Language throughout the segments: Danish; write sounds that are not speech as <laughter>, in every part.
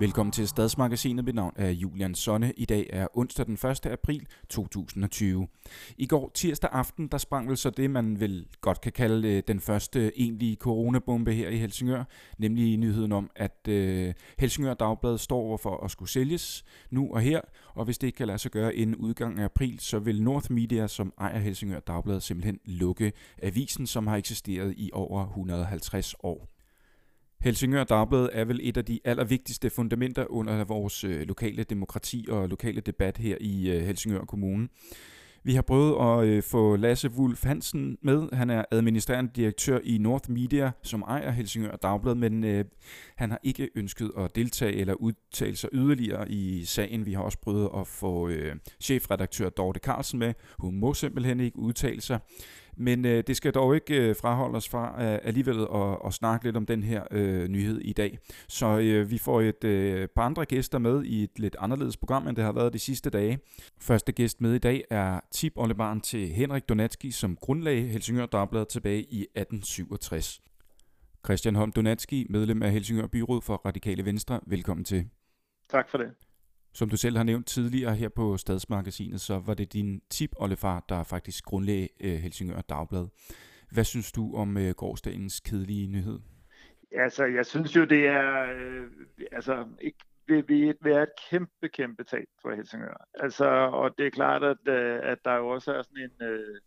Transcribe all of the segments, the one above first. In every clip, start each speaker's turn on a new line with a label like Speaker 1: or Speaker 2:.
Speaker 1: Velkommen til Stadsmagasinet. Mit navn er Julian Sonne. I dag er onsdag den 1. april 2020. I går tirsdag aften, der sprang vel så det, man vel godt kan kalde øh, den første egentlige coronabombe her i Helsingør, nemlig nyheden om, at øh, Helsingør Dagblad står over for at skulle sælges nu og her, og hvis det ikke kan lade sig gøre inden udgangen af april, så vil North Media, som ejer Helsingør Dagblad, simpelthen lukke avisen, som har eksisteret i over 150 år. Helsingør Dagblad er vel et af de allervigtigste fundamenter under vores øh, lokale demokrati og lokale debat her i øh, Helsingør Kommune. Vi har prøvet at øh, få Lasse Wulf Hansen med. Han er administrerende direktør i North Media, som ejer Helsingør Dagblad, men øh, han har ikke ønsket at deltage eller udtale sig yderligere i sagen. Vi har også prøvet at få øh, chefredaktør Dorte Carlsen med. Hun må simpelthen ikke udtale sig. Men øh, det skal dog ikke øh, fraholde os fra øh, alligevel at, at snakke lidt om den her øh, nyhed i dag. Så øh, vi får et øh, par andre gæster med i et lidt anderledes program, end det har været de sidste dage. Første gæst med i dag er tip oldebarn til Henrik Donatski, som grundlagde Helsingør Dagblad tilbage i 1867. Christian Holm Donatski, medlem af Helsingør Byråd for Radikale Venstre. Velkommen til.
Speaker 2: Tak for det.
Speaker 1: Som du selv har nævnt tidligere her på Stadsmagasinet, så var det din tip, Ollefar, der faktisk grundlagde øh, Helsingør Dagblad. Hvad synes du om øh, gårdsdagens kedelige nyhed?
Speaker 2: Altså, jeg synes jo, det er øh, altså, ikke vil, vil være et kæmpe, kæmpe tab for Helsingør. Altså, og det er klart, at, øh, at der jo også er sådan en, øh,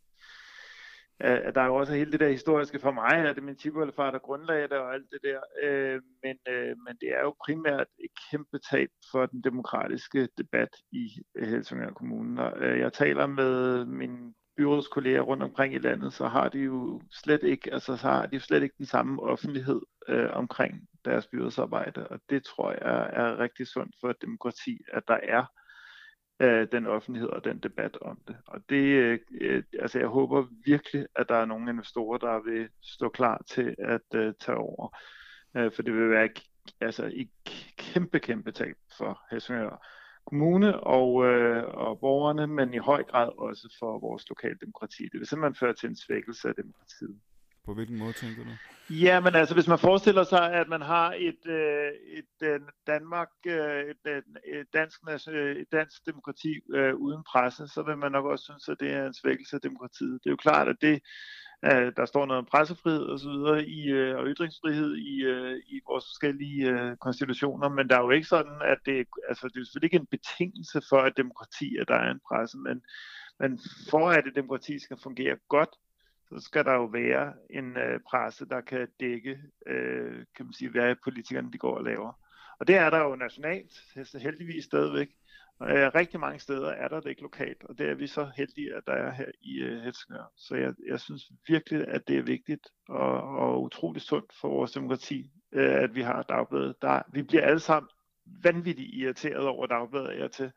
Speaker 2: at der er jo også hele det der historiske for mig, at det er min tiboldefar, der grundlagde det og alt det der. Øh, men, øh, men det er jo primært et kæmpe tab for den demokratiske debat i øh, Helsingør Kommune. Og, øh, jeg taler med mine byrådskolleger rundt omkring i landet, så har de jo slet ikke, altså så har de slet ikke den samme offentlighed øh, omkring deres byrådsarbejde, og det tror jeg er rigtig sundt for et demokrati, at der er øh, den offentlighed og den debat om det. Og det, øh, øh, altså jeg håber virkelig, at der er nogle investorer, der vil stå klar til at øh, tage over. Øh, for det vil være altså, et kæmpe, kæmpe tab for Helsingør Kommune og, øh, og borgerne, men i høj grad også for vores lokale demokrati. Det vil simpelthen føre til en svækkelse af demokratiet.
Speaker 1: På hvilken måde tænker du?
Speaker 2: Ja, men altså hvis man forestiller sig, at man har et, øh, et øh, Danmark, øh, et, øh, et, dansk, øh, et dansk demokrati øh, uden presse, så vil man nok også synes, at det er en svækkelse af demokratiet. Det er jo klart, at det, øh, der står noget om pressefrihed og så videre i, øh, og ytringsfrihed i, øh, i vores forskellige øh, konstitutioner, men der er jo ikke sådan, at det, altså det er selvfølgelig ikke en betingelse for et demokrati, at der er en presse, men, men for at et demokrati skal fungere godt, så skal der jo være en øh, presse, der kan dække, øh, kan man sige, hvad politikerne de går og laver. Og det er der jo nationalt, heldigvis stadigvæk. Øh, rigtig mange steder er der det ikke lokalt, og det er vi så heldige, at der er her i øh, Helsingør. Så jeg, jeg synes virkelig, at det er vigtigt og, og utroligt sundt for vores demokrati, øh, at vi har dagbladet. Der, vi bliver alle sammen vanvittigt irriteret over dagbladet jeg til.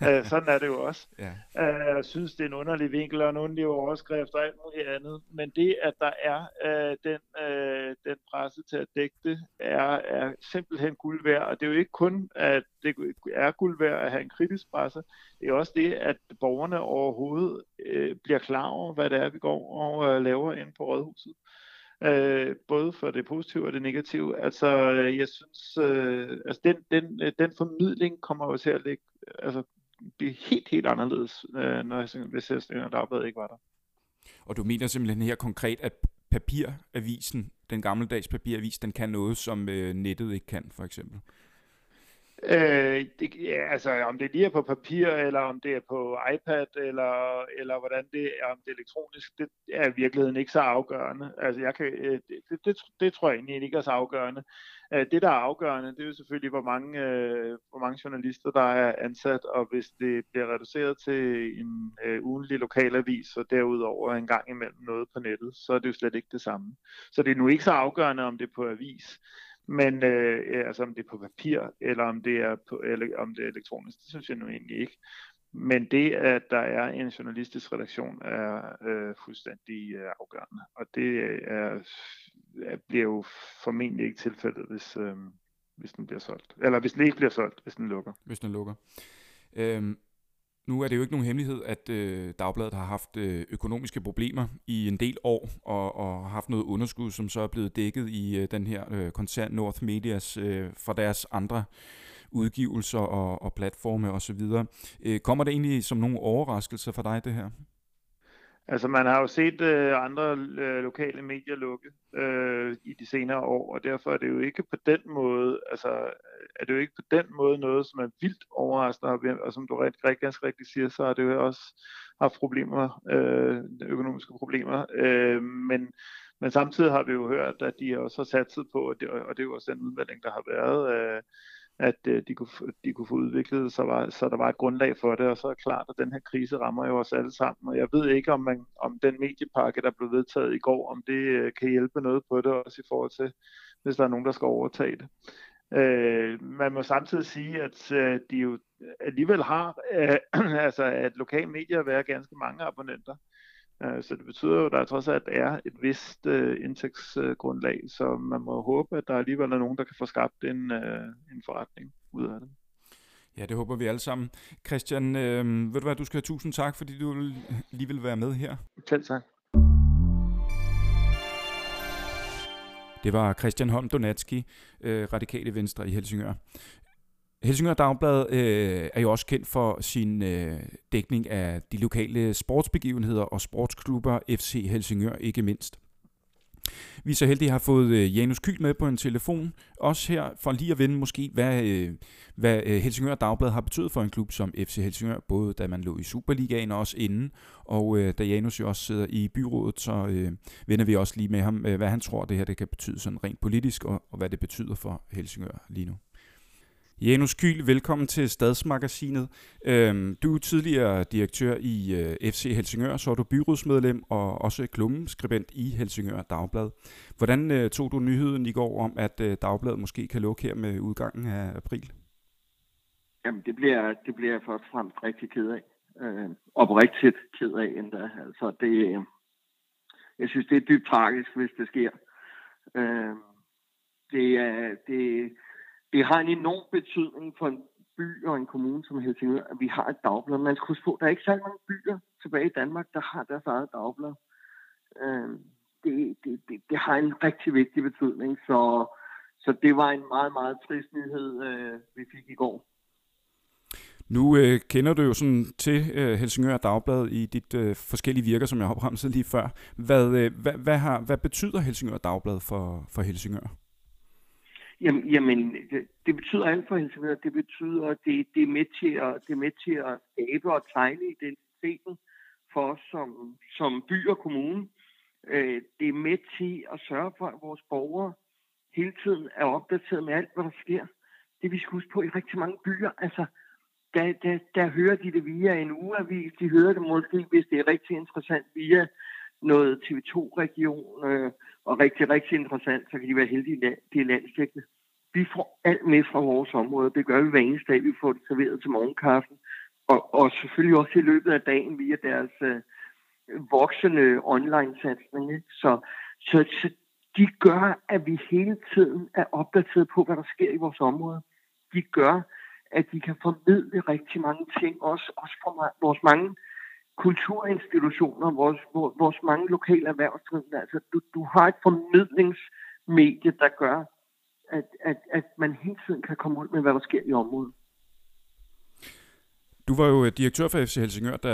Speaker 2: uh, <laughs> sådan er det jo også. Ja. Uh, jeg synes, det er en underlig vinkel og en underlig overskrift og alt muligt andet. Men det, at der er uh, den, uh, den presse til at dække det, er, er simpelthen guld værd. Og det er jo ikke kun, at det er guld værd at have en kritisk presse. Det er også det, at borgerne overhovedet uh, bliver klar over, hvad det er, vi går og uh, laver ind på Rådhuset øh, både for det positive og det negative. Altså, øh, jeg synes, øh, altså den, den, øh, den formidling kommer jo til at ligge, altså, blive helt, helt anderledes, øh, når jeg, hvis jeg Dagblad ikke var der.
Speaker 1: Og du mener simpelthen her konkret, at papiravisen, den gammeldags papiravis, den kan noget, som øh, nettet ikke kan, for eksempel?
Speaker 2: Øh, det, ja, altså om det lige er på papir, eller om det er på iPad, eller, eller hvordan det er, om det er elektronisk, det er i virkeligheden ikke så afgørende. Altså jeg kan, øh, det, det, det, det tror jeg egentlig ikke er så afgørende. Øh, det, der er afgørende, det er jo selvfølgelig, hvor mange, øh, hvor mange journalister, der er ansat, og hvis det bliver reduceret til en øh, ugenlig lokalavis, og derudover en gang imellem noget på nettet, så er det jo slet ikke det samme. Så det er nu ikke så afgørende, om det er på avis. Men øh, altså om det er på papir, eller om det er, på, eller om det er elektronisk, det synes jeg nu egentlig ikke. Men det, at der er en journalistisk redaktion, er øh, fuldstændig øh, afgørende. Og det øh, er, er, bliver jo formentlig ikke tilfældet, hvis, øh, hvis den bliver solgt. Eller hvis den ikke bliver solgt, hvis den lukker.
Speaker 1: Hvis den lukker. Øhm, nu er det jo ikke nogen hemmelighed, at øh, Dagbladet har haft øh, økonomiske problemer i en del år, og, og har haft noget underskud, som så er blevet dækket i øh, den her øh, koncern North Medias øh, fra deres andre udgivelser og, og platforme osv. Øh, kommer det egentlig som nogle overraskelser for dig, det her?
Speaker 2: Altså man har jo set øh, andre øh, lokale medier lukke øh, i de senere år, og derfor er det jo ikke på den måde, altså er det jo ikke på den måde noget, som er vildt overraskende, og som du rigtig, ganske rigtigt siger, så har det jo også haft problemer, øh, økonomiske problemer, øh, men, men samtidig har vi jo hørt, at de også har satset på, og det, og det er jo også den udmelding, der har været, øh, at øh, de, kunne, de kunne få udviklet, så, var, så der var et grundlag for det, og så er det klart, at den her krise rammer jo os alle sammen, og jeg ved ikke, om, man, om den mediepakke, der blev vedtaget i går, om det øh, kan hjælpe noget på det, også i forhold til, hvis der er nogen, der skal overtage det. Øh, man må samtidig sige, at øh, de jo alligevel har, øh, <clears throat> altså at lokale medier være ganske mange abonnenter, Øh, så det betyder jo, at der trods alt er et vist øh, indtægtsgrundlag, så man må håbe, at der alligevel er nogen, der kan få skabt en, øh, en forretning ud af det.
Speaker 1: Ja, det håber vi alle sammen. Christian, øh, ved du hvad, du skal have tusind tak, fordi du lige vil være med her.
Speaker 2: Selv tak.
Speaker 1: Det var Christian Holm Donatski, øh, radikale venstre i Helsingør. Helsingør Dagblad øh, er jo også kendt for sin øh, dækning af de lokale sportsbegivenheder og sportsklubber, FC Helsingør ikke mindst. Vi er så heldige at have fået øh, Janus Kyl med på en telefon, også her for lige at vende måske, hvad, øh, hvad øh, Helsingør Dagblad har betydet for en klub som FC Helsingør, både da man lå i Superligaen og også inden, og øh, da Janus jo også sidder i byrådet, så øh, vender vi også lige med ham, øh, hvad han tror, det her det kan betyde sådan rent politisk, og, og hvad det betyder for Helsingør lige nu. Janus Kyl, velkommen til Stadsmagasinet. Øhm, du er tidligere direktør i øh, FC Helsingør, så er du byrådsmedlem og også klummeskribent i Helsingør Dagblad. Hvordan øh, tog du nyheden i går om, at øh, Dagbladet måske kan lukke her med udgangen af april?
Speaker 3: Jamen, det bliver, det bliver jeg først og fremmest rigtig ked af. Øh, oprigtigt ked af endda. Altså, det, øh, jeg synes, det er dybt tragisk, hvis det sker. Øh, det er, det, det har en enorm betydning for en by og en kommune som Helsingør, at vi har et dagblad. Man skal huske på, der er ikke særlig mange byer tilbage i Danmark, der har deres eget dagblad. Øh, det, det, det, det har en rigtig vigtig betydning, så, så det var en meget, meget trist nyhed, øh, vi fik i går.
Speaker 1: Nu øh, kender du jo sådan til øh, Helsingør Dagblad i dit øh, forskellige virker, som jeg har opremset lige før. Hvad, øh, hvad, hvad, har, hvad betyder Helsingør Dagblad for, for Helsingør?
Speaker 3: Jamen, jamen det, det betyder alt for Helsingør. Det betyder, at det, det, er med til at, det er med til at skabe og tegne identiteten for os som, som by og kommune. Øh, det er med til at sørge for, at vores borgere hele tiden er opdateret med alt, hvad der sker. Det vi skal huske på i rigtig mange byer. Altså, der, der, der hører de det via en ugeavis. De hører det måske, hvis det er rigtig interessant, via noget TV2-region, øh, og rigtig, rigtig interessant, så kan de være heldige, at det er landstækkende. Vi får alt med fra vores område. Det gør vi hver eneste dag. Vi får det serveret til morgenkaffen. Og, og selvfølgelig også i løbet af dagen via deres øh, voksende online-satsning. Så, så, så de gør, at vi hele tiden er opdateret på, hvad der sker i vores område. De gør, at de kan formidle rigtig mange ting, også, også for vores mange kulturinstitutioner, vores, vores mange lokale erhvervsdrivende. Altså, du, du har et formidlingsmedie, der gør, at, at, at man hele tiden kan komme ud med, hvad der sker i området.
Speaker 1: Du var jo direktør for FC Helsingør, da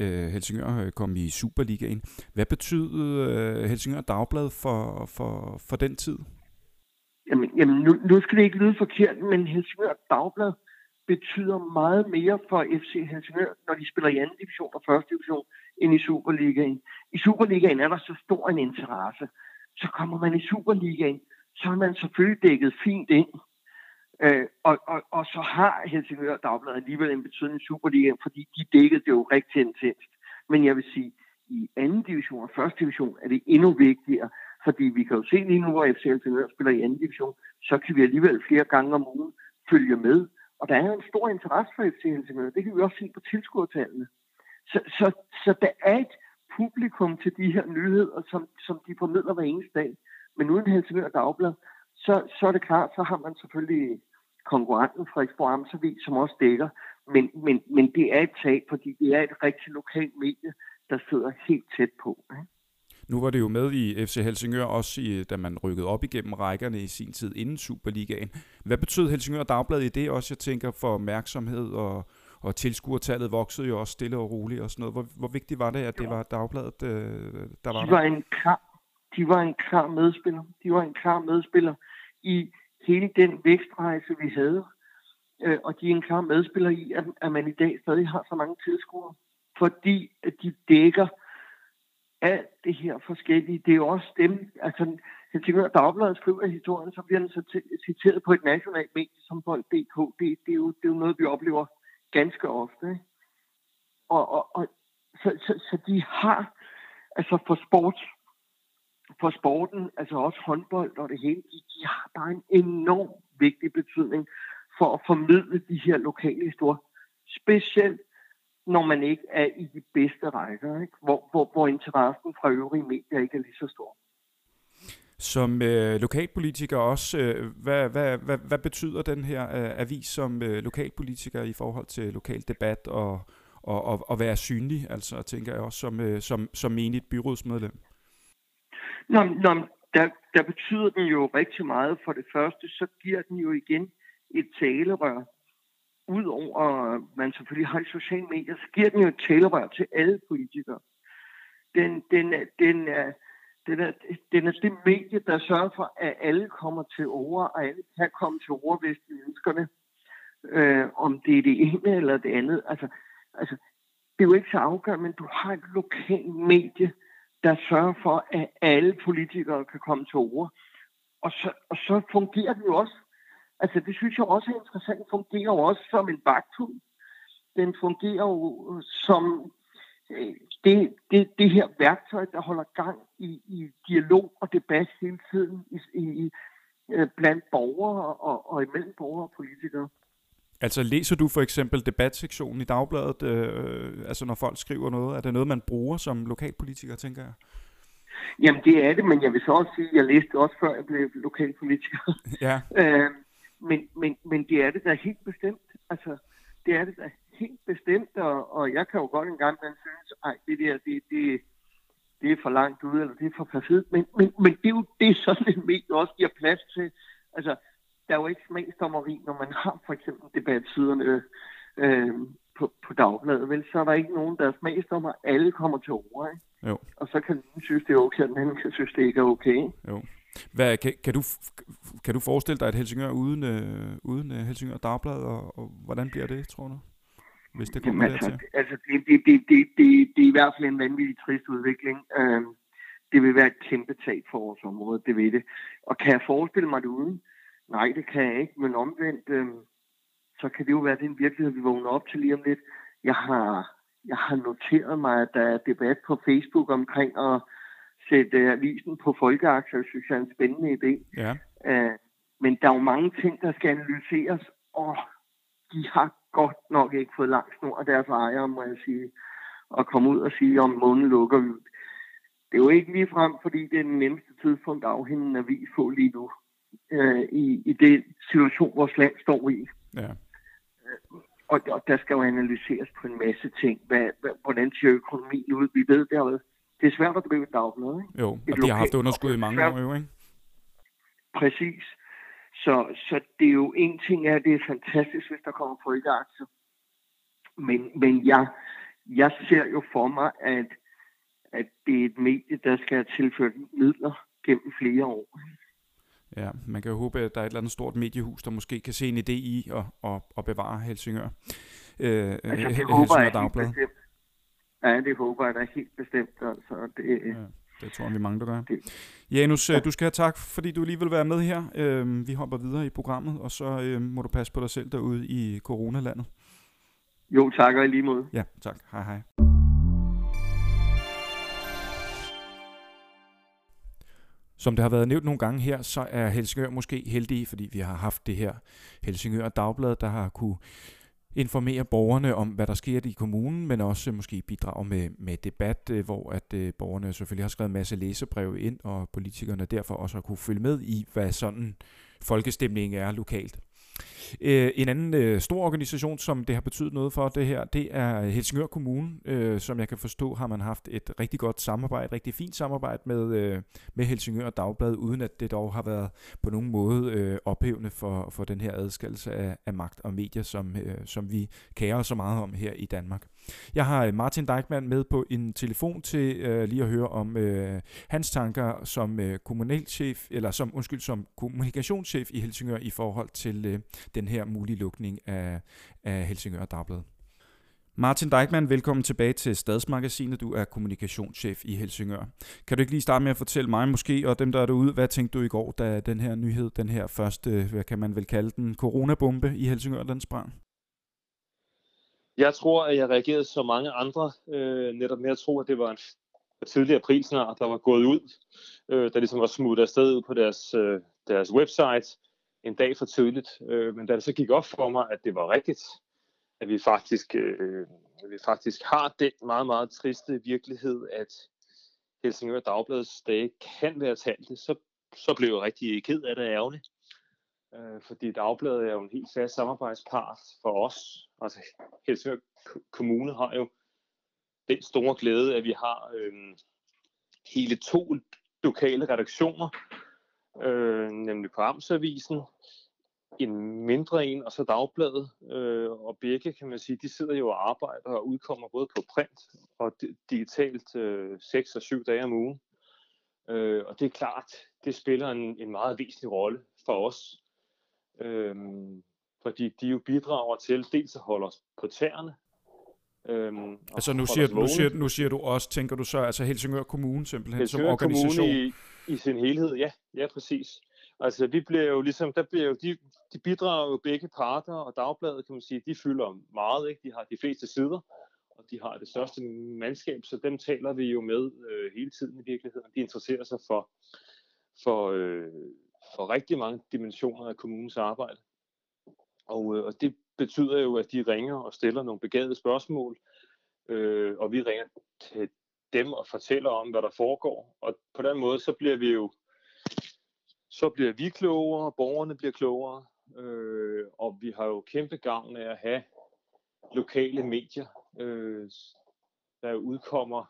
Speaker 1: øh, Helsingør øh, kom i Superligaen. Hvad betød øh, Helsingør Dagblad for, for, for den tid?
Speaker 3: Jamen, jamen nu, nu skal det ikke lyde forkert, men Helsingør Dagblad betyder meget mere for FC Helsingør, når de spiller i anden division og første division, end i Superligaen. I Superligaen er der så stor en interesse. Så kommer man i Superligaen, så er man selvfølgelig dækket fint ind. Øh, og, og, og så har Helsingør Dagblad alligevel en betydning i Superligaen, fordi de dækkede det jo rigtig intenst. Men jeg vil sige, i anden division og første division er det endnu vigtigere, fordi vi kan jo se lige nu, hvor FC Helsingør spiller i anden division, så kan vi alligevel flere gange om ugen følge med og der er jo en stor interesse for FC Helsingør. Det kan vi også se på tilskuertallene. Så, så, så der er et publikum til de her nyheder, som, som de formidler hver eneste dag. Men uden Helsingør Dagblad, så, så er det klart, så har man selvfølgelig konkurrenten fra Amtsavis, som også dækker. men, men, men det er et tab, fordi det er et rigtig lokalt medie, der sidder helt tæt på. Ikke?
Speaker 1: Nu var det jo med i FC Helsingør, også i, da man rykkede op igennem rækkerne i sin tid inden Superligaen. Hvad betød Helsingør Dagblad i det også, jeg tænker, for opmærksomhed og, og tilskuertallet voksede jo også stille og roligt og sådan noget. Hvor, hvor vigtigt var det, at det var Dagbladet, øh, der var
Speaker 3: de var der? En klar, de var en klar medspiller. De var en klar medspiller i hele den vækstrejse, vi havde. Øh, og de er en klar medspiller i, at, at man i dag stadig har så mange tilskuere. Fordi at de dækker alt det her forskellige. Det er jo også dem, altså Helsingør Dagbladet skriver historien, så bliver den så citeret på et nationalt medie som Bold.dk. Det, det, er jo, det er jo noget, vi oplever ganske ofte. Ikke? Og, og, og så, så, så de har, altså for sport, for sporten, altså også håndbold og det hele, de, de har bare en enorm vigtig betydning for at formidle de her lokale historier. Specielt når man ikke er i de bedste rækker, ikke? Hvor, hvor, hvor interessen fra øvrige medier ikke er lige så stor.
Speaker 1: Som øh, lokalpolitiker også, øh, hvad, hvad, hvad, hvad betyder den her øh, avis som øh, lokalpolitiker i forhold til lokal debat og, og, og, og være synlig, altså tænker jeg også som, øh, som, som menigt byrådsmedlem?
Speaker 3: Nå, nå der, der betyder den jo rigtig meget. For det første, så giver den jo igen et talerør. Udover at man selvfølgelig har i sociale medier, så giver den jo et talerør til alle politikere. Den, den, den, er, den, er, den er det medie, der sørger for, at alle kommer til ord, og alle kan komme til ord, hvis de ønsker det. Øh, om det er det ene eller det andet. Altså, altså, det er jo ikke så afgørende, men du har et lokalt medie, der sørger for, at alle politikere kan komme til ord. Og så, og så fungerer det jo også. Altså, det synes jeg også er interessant. Den fungerer jo også som en vagthund. Den fungerer jo som øh, det, det, det her værktøj, der holder gang i, i dialog og debat hele tiden i, i, øh, blandt borgere og, og imellem borgere og politikere.
Speaker 1: Altså læser du for eksempel debatsektionen i Dagbladet, øh, altså når folk skriver noget? Er det noget, man bruger som lokalpolitiker, tænker jeg?
Speaker 3: Jamen det er det, men jeg vil så også sige, at jeg læste også før jeg blev lokalpolitiker.
Speaker 1: Ja. <laughs>
Speaker 3: øh, men, men, men det er det da helt bestemt. Altså, det er det da helt bestemt, og, og jeg kan jo godt engang man synes, at det der, det, det, det er for langt ude, eller det er for perfekt. Men, men, men det er jo det, <laughs> sådan en medie også giver plads til. Altså, der er jo ikke smagsdommeri, når man har for eksempel debatsiderne øh, på, på dagbladet, vel? Så er der ikke nogen, der er smagsdommer. Alle kommer til ord, ikke?
Speaker 1: Jo.
Speaker 3: Og så kan den synes, det er okay, og den anden kan synes, det ikke er okay.
Speaker 1: Jo. Hvad, kan, kan, du, kan du forestille dig et Helsingør uden, øh, uden øh, Helsingør Dagblad, og, og hvordan bliver det, tror du? Hvis det kommer
Speaker 3: Jamen, altså,
Speaker 1: dertil?
Speaker 3: altså det, det, det, det, det, det er i hvert fald en vanvittig trist udvikling. Øh, det vil være et kæmpe tab for vores område, det ved det. Og kan jeg forestille mig det uden? Nej, det kan jeg ikke, men omvendt, øh, så kan det jo være den virkelighed, vi vågner op til lige om lidt. Jeg har, jeg har noteret mig, at der er debat på Facebook omkring at sætte avisen på folkeaktier, synes jeg er en spændende idé.
Speaker 1: Ja.
Speaker 3: Uh, men der er jo mange ting, der skal analyseres, og de har godt nok ikke fået lang snor af deres ejere, må jeg sige. At komme ud og sige, om månen lukker vi. Det er jo ikke lige frem, fordi det er den nemmeste tidspunkt at afhænge en avis på lige nu øh, i, i den situation, vores land står i.
Speaker 1: Ja.
Speaker 3: Og, og der skal jo analyseres på en masse ting. Hvad, hvad, hvordan ser økonomien ud? Vi ved, det, er, det er svært at drive et dagblad. Ikke?
Speaker 1: Jo, og de har haft underskud i mange år jo, ikke?
Speaker 3: Præcis. Så, så det er jo en ting at det er fantastisk, hvis der kommer folkeaktier. Men, men jeg, jeg ser jo for mig, at, at det er et medie, der skal have tilført midler gennem flere år.
Speaker 1: Ja, man kan jo håbe, at der er et eller andet stort mediehus, der måske kan se en idé i at, at, at bevare Helsingør. Øh,
Speaker 3: Altså, det
Speaker 1: Helsingør
Speaker 3: håber jeg helt bestemt. Ja, det håber jeg da helt bestemt. Altså, det,
Speaker 1: Ja, det tror jeg, vi mange, der Janus, øh, du skal have tak, fordi du lige vil være med her. Øh, vi hopper videre i programmet, og så øh, må du passe på dig selv derude i coronalandet.
Speaker 3: Jo, tak og i lige måde.
Speaker 1: Ja, tak. Hej hej. Som det har været nævnt nogle gange her, så er Helsingør måske heldige, fordi vi har haft det her Helsingør Dagblad, der har kunne informere borgerne om, hvad der sker i kommunen, men også måske bidrage med, med debat, øh, hvor at øh, borgerne selvfølgelig har skrevet en masse læsebreve ind, og politikerne derfor også har kunne følge med i, hvad sådan folkestemningen er lokalt. Øh, en anden øh, stor organisation, som det har betydet noget for det her, det er Helsingør Kommune, øh, som jeg kan forstå, har man haft et rigtig godt samarbejde, et rigtig fint samarbejde med, øh, med Helsingør Dagblad, uden at det dog har været på nogen måde øh, ophævende for, for den her adskillelse af, af magt og medier, som, øh, som vi kærer så meget om her i Danmark. Jeg har øh, Martin Deichmann med på en telefon til øh, lige at høre om øh, hans tanker som øh, kommunalchef, eller som, undskyld, som kommunikationschef i Helsingør i forhold til øh, den her mulige lukning af, af Helsingør Dagblad. Martin Deichmann, velkommen tilbage til Stadsmagasinet. Du er kommunikationschef i Helsingør. Kan du ikke lige starte med at fortælle mig måske, og dem der er derude, hvad tænkte du i går, da den her nyhed, den her første, hvad kan man vel kalde den, coronabombe i Helsingør, den sprang?
Speaker 4: Jeg tror, at jeg reagerede som mange andre, øh, netop med at tro, at det var en tidlig april snart, der var gået ud, øh, der ligesom var smuttet afsted på deres, øh, deres website en dag for tidligt. Øh, men da det så gik op for mig, at det var rigtigt, at vi faktisk, øh, at vi faktisk har den meget, meget triste virkelighed, at Helsingør Dagbladets dage kan være talte, så, så blev jeg rigtig ked af det ærgerligt. Øh, fordi Dagbladet er jo en helt fast samarbejdspart for os. Altså Helsingør Kommune har jo den store glæde, at vi har øh, hele to lokale redaktioner, øh, nemlig på Amtsavisen, en mindre en, og så Dagbladet. Øh, og begge, kan man sige, de sidder jo og arbejder og udkommer både på print og digitalt øh, 6 og 7 dage om ugen. Øh, og det er klart, det spiller en, en meget væsentlig rolle for os. Øh, fordi de jo bidrager til dels at holde os på tæerne,
Speaker 1: Øhm, altså nu siger, nu, siger, nu siger du også, tænker du så, altså Helsingør Kommune simpelthen
Speaker 4: Helsingør som organisation? Kommune i, i sin helhed, ja, ja præcis. Altså vi bliver jo ligesom, der bliver jo, de, de bidrager jo begge parter, og dagbladet kan man sige, de fylder meget, ikke? de har de fleste sider, og de har det største mandskab, så dem taler vi jo med øh, hele tiden i virkeligheden. De interesserer sig for, for, øh, for rigtig mange dimensioner af kommunens arbejde. Og, øh, og det betyder jo, at de ringer og stiller nogle begavede spørgsmål, øh, og vi ringer til dem og fortæller om, hvad der foregår. Og på den måde, så bliver vi jo så bliver vi klogere, borgerne bliver klogere, øh, og vi har jo kæmpe gavn af at have lokale medier, øh, der udkommer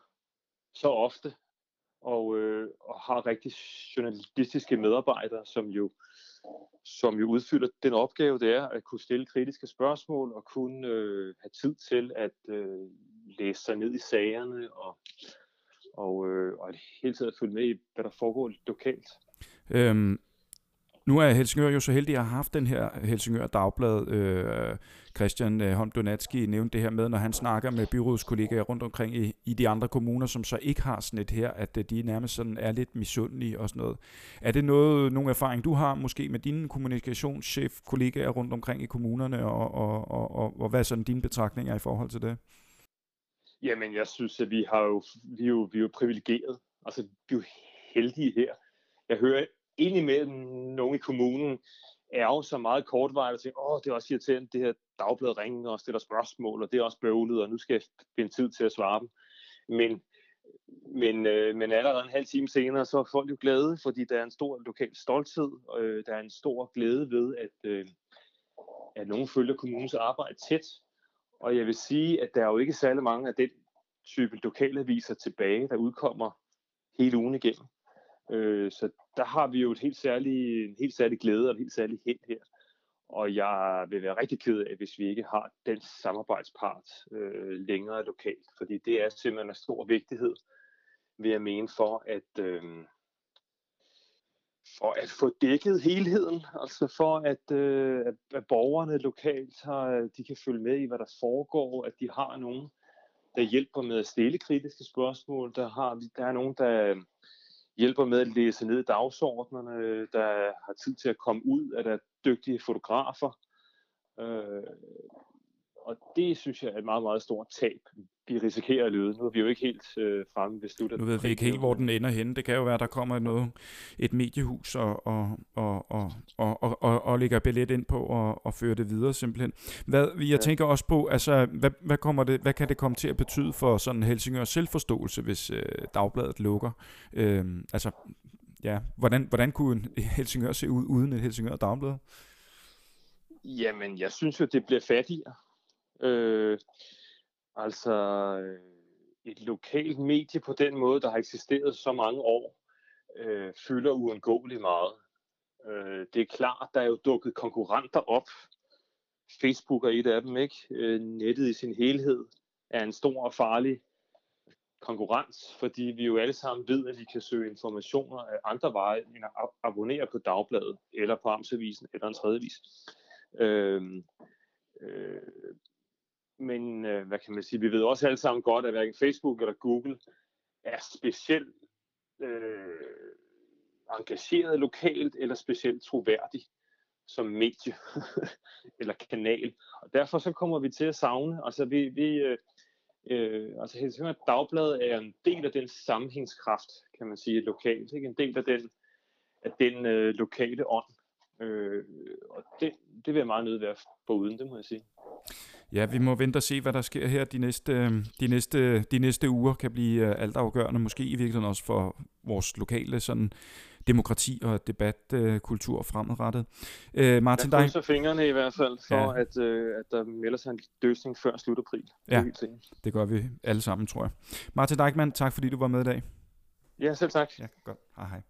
Speaker 4: så ofte, og, øh, og har rigtig journalistiske medarbejdere, som jo som jo udfylder den opgave, det er at kunne stille kritiske spørgsmål og kunne øh, have tid til at øh, læse sig ned i sagerne og, og, øh, og hele tiden følge med i, hvad der foregår lokalt. Øhm,
Speaker 1: nu er Helsingør jo så heldig at have haft den her Helsingør Dagblad. Øh, Christian øh, Holm Donatski nævnte det her med, når han snakker med byrådskollegaer rundt omkring i, i de andre kommuner, som så ikke har sådan et her, at øh, de nærmest sådan er lidt misundelige og sådan noget. Er det noget, nogle erfaring, du har måske med dine kommunikationschef kollegaer rundt omkring i kommunerne, og, og, og, og, og hvad er sådan dine betragtninger i forhold til det?
Speaker 4: Jamen, jeg synes, at vi, har jo, vi, er jo, vi er jo privilegeret. Altså, vi er jo heldige her. Jeg hører indimellem nogen i kommunen er jo så meget kortvarigt og tænker, åh, det er også irriterende, det her dagblad ringer og stiller spørgsmål, og det er også bøvlet, og nu skal jeg finde tid til at svare dem. Men, men, øh, men allerede en halv time senere, så er folk jo glade, fordi der er en stor lokal stolthed, og øh, der er en stor glæde ved, at, øh, at nogen følger kommunens arbejde tæt. Og jeg vil sige, at der er jo ikke særlig mange af den type lokalaviser tilbage, der udkommer hele ugen igennem. Øh, så der har vi jo et helt særligt, en helt særlig glæde og et helt særligt held her. Og jeg vil være rigtig ked af, hvis vi ikke har den samarbejdspart øh, længere lokalt, fordi det er simpelthen en stor vigtighed, vil jeg mene, for at, øh, for at få dækket helheden, altså for at, øh, at, borgerne lokalt har, de kan følge med i, hvad der foregår, at de har nogen, der hjælper med at stille kritiske spørgsmål, der, har, der er nogen, der øh, hjælper med at læse ned i dagsordnerne, der har tid til at komme ud, at der er dygtige fotografer. Øh, og det synes jeg er et meget, meget stort tab, vi risikerer at løbe. Nu er vi jo ikke helt øh, fremme ved sluttet.
Speaker 1: Nu ved vi ikke helt, hvor den ender hen. Det kan jo være, at der kommer noget, et mediehus og, og, og, og, og, og, og, og lægger billet ind på og, og fører det videre simpelthen. Hvad, jeg ja. tænker også på, altså, hvad, hvad, kommer det, hvad kan det komme til at betyde for sådan Helsingør selvforståelse, hvis øh, dagbladet lukker? Øh, altså, ja, hvordan, hvordan kunne <laughs> Helsingør se ud uden et Helsingør dagblad?
Speaker 4: Jamen, jeg synes jo, det bliver fattigere. Øh, altså, øh, et lokalt medie på den måde, der har eksisteret så mange år, øh, fylder uundgåeligt meget. Øh, det er klart, der er jo dukket konkurrenter op. Facebook er et af dem, ikke? Øh, nettet i sin helhed er en stor og farlig konkurrence, fordi vi jo alle sammen ved, at vi kan søge informationer af andre veje, end at abonnere på Dagbladet, eller på Amtsavisen, eller en tredje vis. Øh, øh, men øh, hvad kan man sige, vi ved også alle sammen godt, at hverken Facebook eller Google er specielt øh, engageret lokalt eller specielt troværdig som medie <laughs> eller kanal. Og derfor så kommer vi til at savne, altså vi, vi øh, øh, altså Helsingør Dagblad er en del af den sammenhængskraft, kan man sige, lokalt, ikke? en del af den, af den øh, lokale ånd. Øh, og det, det vil jeg meget nødt være for uden, det må jeg sige.
Speaker 1: Ja, vi må vente og se, hvad der sker her de næste, de næste, de næste uger, kan blive øh, altafgørende, måske i virkeligheden også for vores lokale sådan, demokrati og debatkultur uh, fremadrettet.
Speaker 4: Uh, Martin, jeg krydser fingrene i hvert fald for, ja. at, uh, at der melder sig en løsning før slut april.
Speaker 1: Ja, det gør vi alle sammen, tror jeg. Martin Deichmann, tak fordi du var med i dag.
Speaker 4: Ja, selv tak.
Speaker 1: Ja, godt. Hej hej.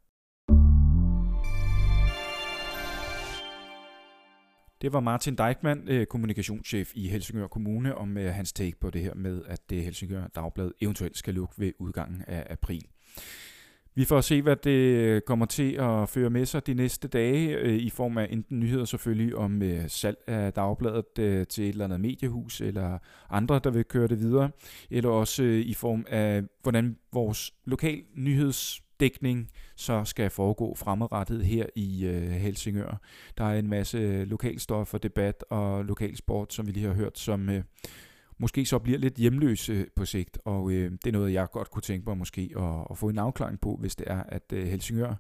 Speaker 1: Det var Martin Deichmann, øh, kommunikationschef i Helsingør Kommune, om øh, hans take på det her med, at det Helsingør Dagblad eventuelt skal lukke ved udgangen af april. Vi får se, hvad det kommer til at føre med sig de næste dage, i form af enten nyheder selvfølgelig om salg af dagbladet til et eller andet mediehus, eller andre, der vil køre det videre, eller også i form af, hvordan vores lokal nyheds dækning så skal foregå fremadrettet her i øh, Helsingør. Der er en masse lokalstof og debat og lokalsport, som vi lige har hørt, som øh, måske så bliver lidt hjemløse på sigt, og øh, det er noget, jeg godt kunne tænke mig måske at, at få en afklaring på, hvis det er, at øh, Helsingør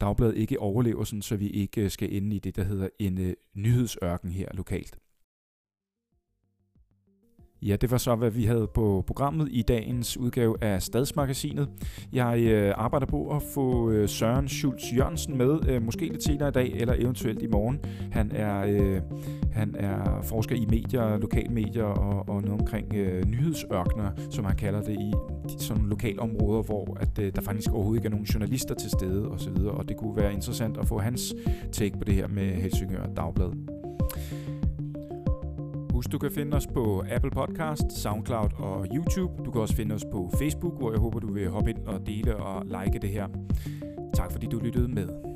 Speaker 1: Dagblad ikke overlever, sådan, så vi ikke øh, skal ende i det, der hedder en øh, nyhedsørken her lokalt. Ja, det var så, hvad vi havde på programmet i dagens udgave af Stadsmagasinet. Jeg øh, arbejder på at få øh, Søren Schultz Jørgensen med, øh, måske lidt senere i dag, eller eventuelt i morgen. Han er, øh, han er forsker i medier, lokalmedier og, og noget omkring øh, nyhedsørkner, som han kalder det, i sådan lokale områder, hvor at, øh, der faktisk overhovedet ikke er nogen journalister til stede osv., og det kunne være interessant at få hans take på det her med Helsingør Dagblad. Husk, du kan finde os på Apple Podcast, SoundCloud og YouTube. Du kan også finde os på Facebook, hvor jeg håber, du vil hoppe ind og dele og like det her. Tak fordi du lyttede med.